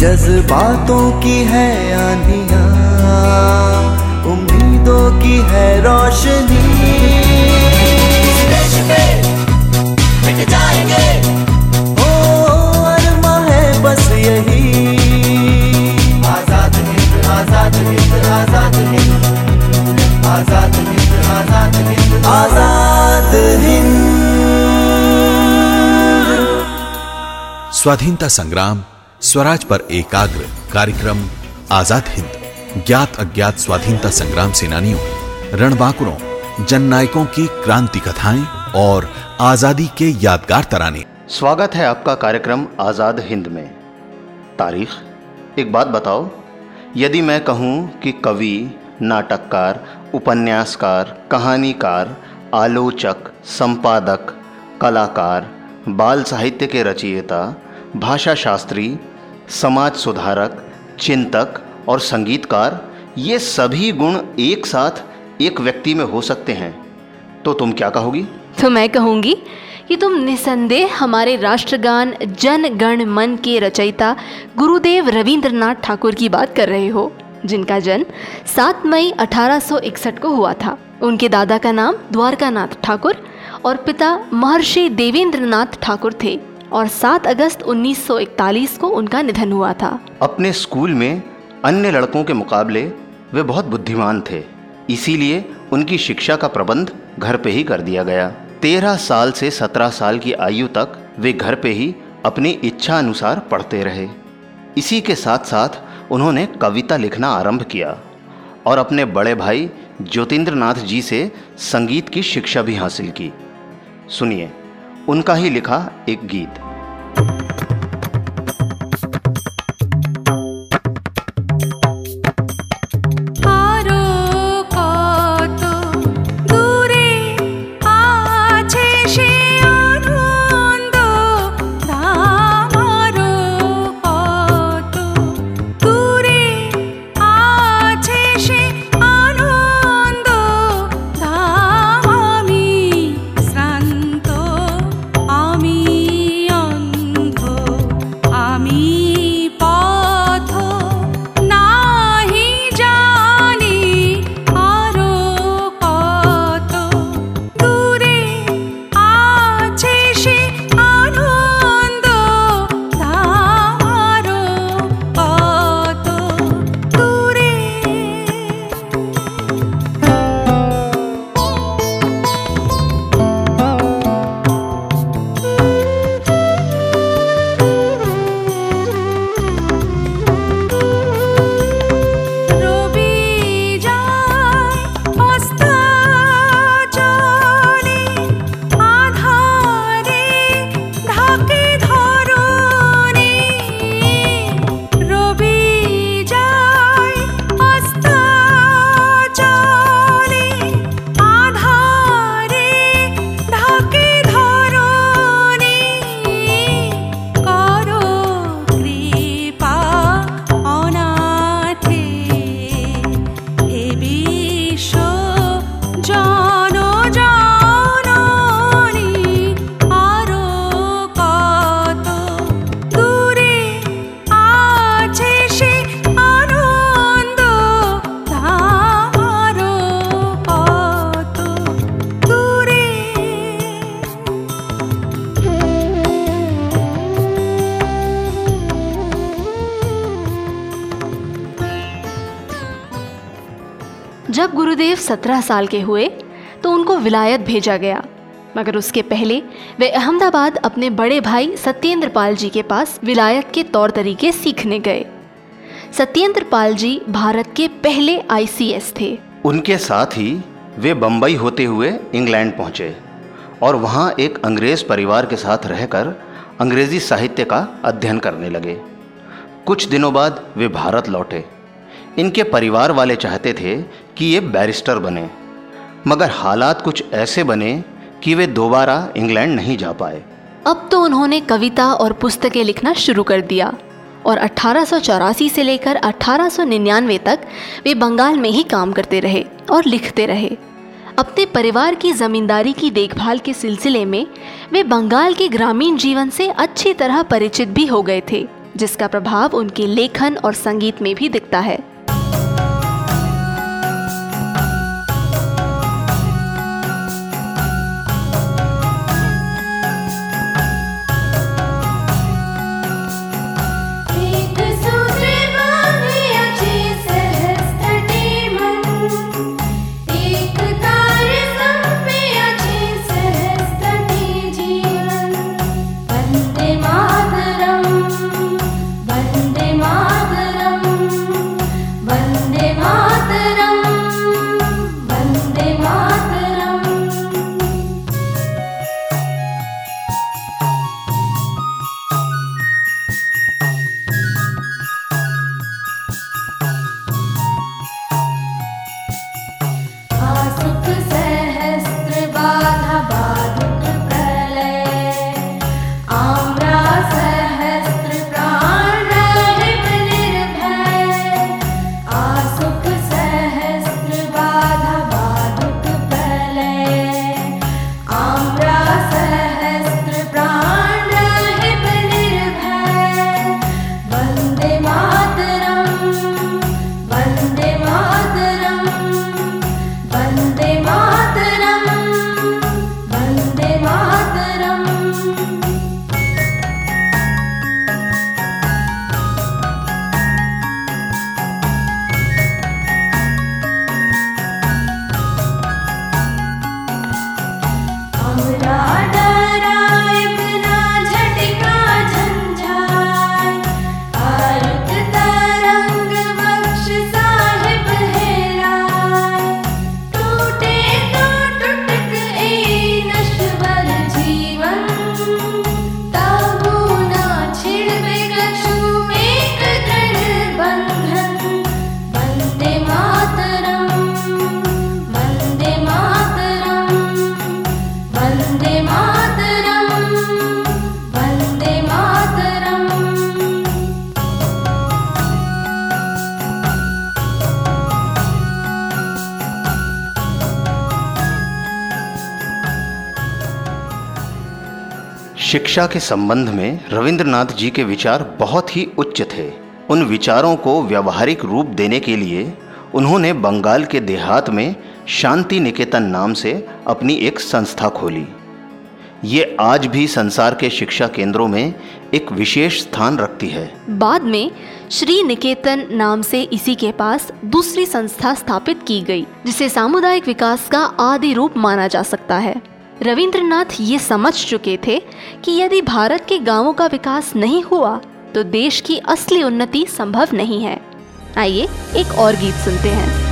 जज्बातों की है आंधिया उम्मीदों की है रोशनी। ओ आज़ाद हिंद। स्वाधीनता संग्राम स्वराज पर एकाग्र कार्यक्रम आज़ाद हिंद। ज्ञात अज्ञात स्वाधीनता संग्राम सेनानियों रणबांकुरों जननायकों की क्रांति कथाएँ और आज़ादी के यादगार तराने। स्वागत है आपका कार्यक्रम आज़ाद हिंद में। तारीख एक बात बताओ। यदि मैं कहूँ कि कवि नाटककार उपन्यासकार, कहानीकार, आलोचक, संपादक, कलाकार, बाल साहित्य के रचयिता भाषा शास्त्री समाज सुधारक, चिंतक और संगीतकार, ये सभी गुण एक साथ एक व्यक्ति में हो सकते हैं। तो तुम क्या कहोगी? तो मैं कहूँगी कि तुम निसंदेह हमारे राष्ट्रगान जन गण मन के रचयिता गुरुदेव रविंद्रनाथ ठाकुर की बात कर रहे हो। जिनका जन्म 7 मई 1861 को हुआ था। उनके दादा का नाम द्वारकानाथ ठाकुर और पिता महर्षि देवेंद्रनाथ ठाकुर थे और 7 अगस्त 1941 को उनका निधन हुआ था। अपने स्कूल में अन्य लड़कों के मुकाबले वे बहुत बुद्धिमान थे, इसीलिए उनकी शिक्षा का प्रबंध घर पे ही कर दिया गया। तेरह साल से सत्रह साल की आयु तक वे घर पे ही अपनी इच्छा अनुसार पढ़ते रहे। इसी के साथ साथ उन्होंने कविता लिखना आरंभ किया और अपने बड़े भाई ज्योतिन्द्र नाथ जी से संगीत की शिक्षा भी हासिल की। सुनिए, उनका ही लिखा एक गीत। गुरुदेव सत्रह साल के हुए तो उनको विलायत भेजा गया। मगर उसके पहले, वे अहमदाबाद अपने बड़े भाई सत्येंद्र पाल जी के पास विलायत के तौर तरीके सीखने गए। सत्येंद्र पाल जी भारत के पहले आईसीएस थे। उनके साथ ही वे बम्बई होते हुए इंग्लैंड पहुँचे और वहाँ एक अंग्रेज़ परिवार के साथ रहकर अंग्रेज़ी साहित्य का अध्ययन करने लगे। कुछ दिनों बाद वे भारत लौटे। इनके परिवार वाले चाहते थे कि ये बैरिस्टर बने। मगर हालात कुछ ऐसे बने कि वे दोबारा इंग्लैंड नहीं जा पाए। अब तो उन्होंने कविता और पुस्तकें लिखना शुरू कर दिया और 1884 से लेकर 1899 तक वे बंगाल में ही काम करते रहे और लिखते रहे। अपने परिवार की जमींदारी की देखभाल के सिलसिले में वे बंगाल के ग्रामीण जीवन से अच्छी तरह परिचित भी हो गए थे, जिसका प्रभाव उनके लेखन और संगीत में भी दिखता है। शिक्षा के संबंध में रविंद्रनाथ जी के विचार बहुत ही उच्च थे। उन विचारों को व्यवहारिक रूप देने के लिए उन्होंने बंगाल के देहात में शांति निकेतन नाम से अपनी एक संस्था खोली। ये आज भी संसार के शिक्षा केंद्रों में एक विशेष स्थान रखती है। बाद में श्री निकेतन नाम से इसी के पास दूसरी संस्था स्थापित की गई, जिसे सामुदायिक विकास का आदि रूप माना जा सकता है। रविंद्रनाथ ये समझ चुके थे कि यदि भारत के गाँवों का विकास नहीं हुआ तो देश की असली उन्नति संभव नहीं है। आइए एक और गीत सुनते हैं।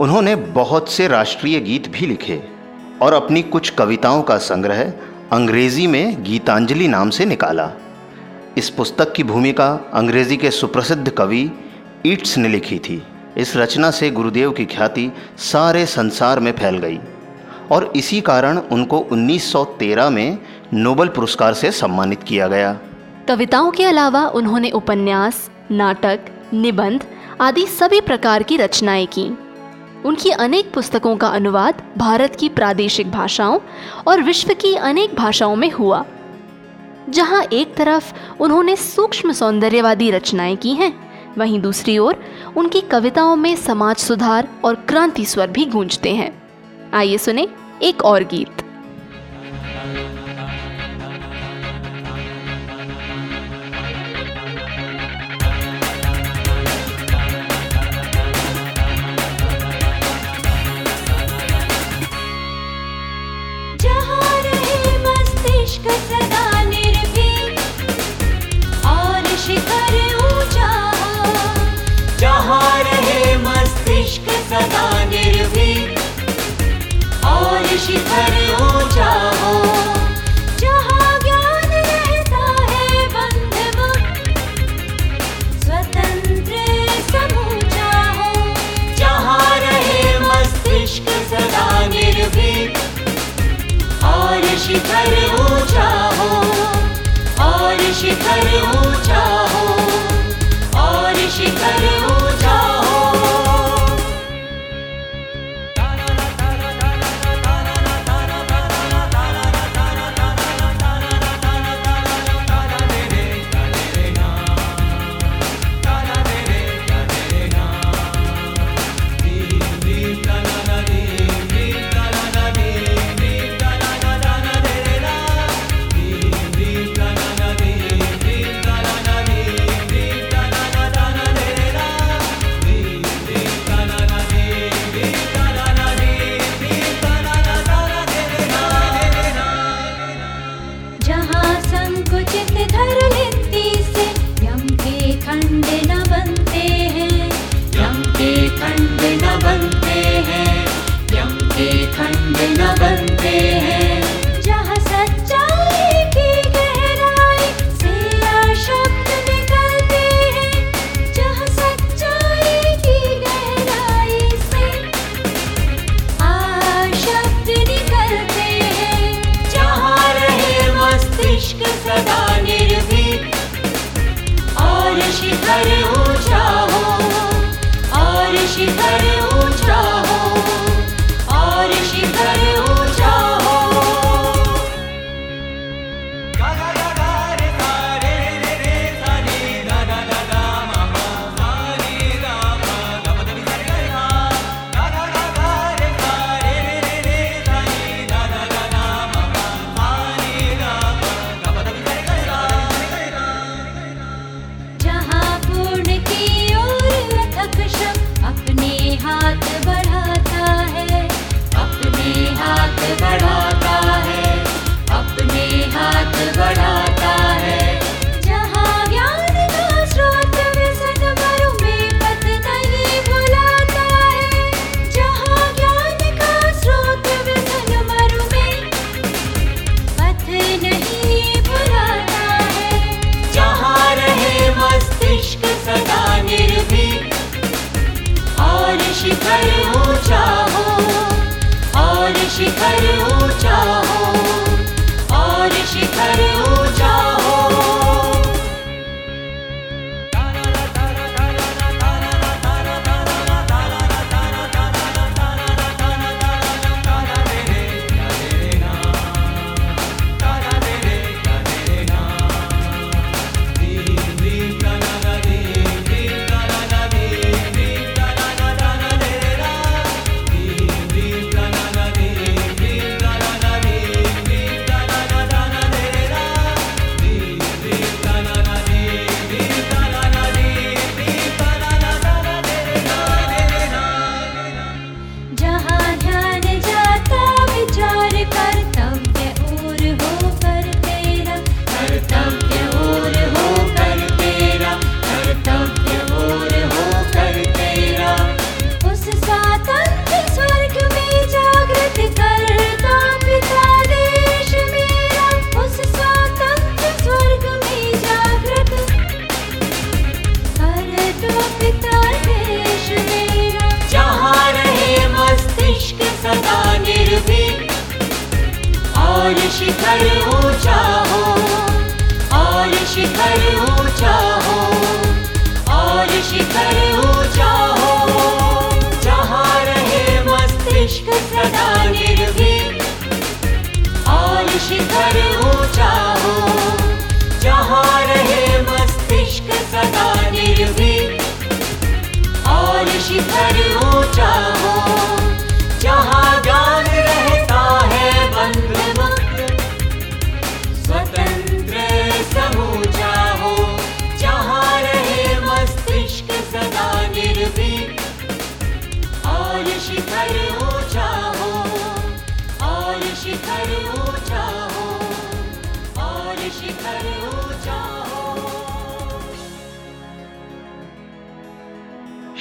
उन्होंने बहुत से राष्ट्रीय गीत भी लिखे और अपनी कुछ कविताओं का संग्रह अंग्रेज़ी में गीतांजलि नाम से निकाला। इस पुस्तक की भूमिका अंग्रेज़ी के सुप्रसिद्ध कवि ईट्स ने लिखी थी। इस रचना से गुरुदेव की ख्याति सारे संसार में फैल गई और इसी कारण उनको 1913 में नोबल पुरस्कार से सम्मानित किया गया। कविताओं के अलावा उन्होंने उपन्यास, नाटक, निबंध आदि सभी प्रकार की रचनाएँ की। उनकी अनेक पुस्तकों का अनुवाद भारत की प्रादेशिक भाषाओं और विश्व की अनेक भाषाओं में हुआ, जहाँ एक तरफ़ उन्होंने सूक्ष्म सौंदर्यवादी रचनाएँ की हैं, वहीं दूसरी ओर उनकी कविताओं में समाज सुधार और क्रांति स्वर भी गूंजते हैं। आइए सुने एक और गीत। शिखर ऊँचा हो जहाँ ज्ञान रहता है बंधमुक्त स्वतंत्र समूचा हो जहाँ रहे मस्तिष्क सदा निर्भीक और शिखर ऊँचा हो और शिखर ऊँचा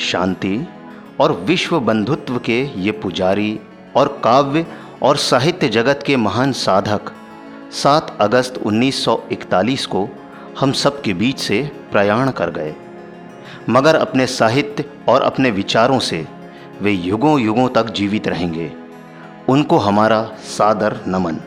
शांति और विश्व बंधुत्व के ये पुजारी और काव्य और साहित्य जगत के महान साधक 7 अगस्त 1941 को हम सब के बीच से प्रयाण कर गए। मगर अपने साहित्य और अपने विचारों से वे युगों युगों तक जीवित रहेंगे। उनको हमारा सादर नमन।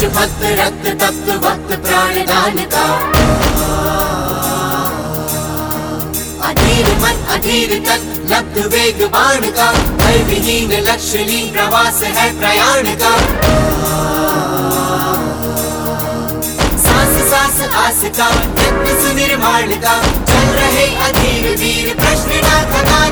देशभक्त रक्त तप्त भक्त प्राणदान का। अधीर मन, अधीर तन, लब्ध वेग बाण का। भय विहीन लक्ष्यलीन प्रवास है प्रयाण का। सांस सांस, आस का नित्य सुनिर्माण का। चल रहे अधीर वीर, प्रश्न ना थकान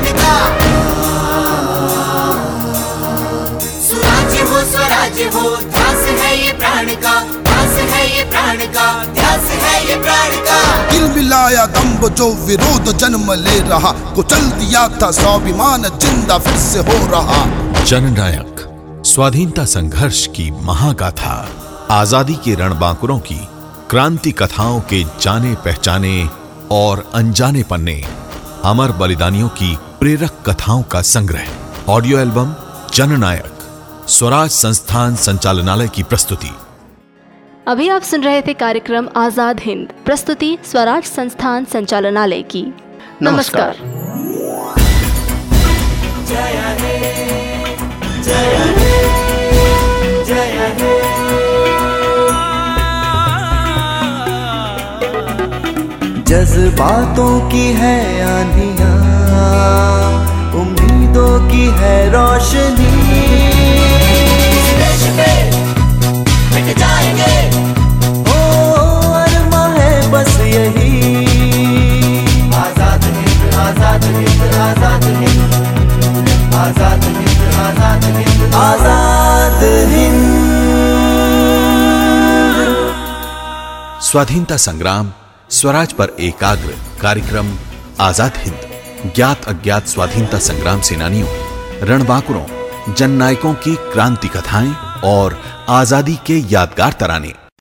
मिलाया जो विरोध जन्म ले रहा कुचल दिया था स्वाभिमान, ज़िंदा फिर से हो रहा। जननायक, स्वाधीनता संघर्ष की महागाथा, आज़ादी के रणबांकुरों की, क्रांति कथाओं के जाने पहचाने और अनजाने पन्ने, अमर बलिदानियों की प्रेरक कथाओं का संग्रह। ऑडियो एल्बम, जननायक, स्वराज संस्थान संचालनालय की प्रस्तुति। अभी आप सुन रहे थे कार्यक्रम आज़ाद हिंद प्रस्तुति स्वराज संस्थान संचालनालय की नमस्कार। जज्बातों की है आंधियाँ उम्मीदों की है रोशनी जाएँगे। ओ अरमा है बस यही। आज़ाद हिंद आज़ाद हिंद आज़ाद हिंद। आज़ाद हिंद आज़ाद हिंद। आज़ाद हिंद। स्वाधीनता संग्राम स्वराज पर एकाग्र कार्यक्रम आज़ाद हिंद। ज्ञात अज्ञात स्वाधीनता संग्राम सेनानियों रणबांकुरों जननायकों की क्रांति कथाएँ और आज़ादी के यादगार तराने।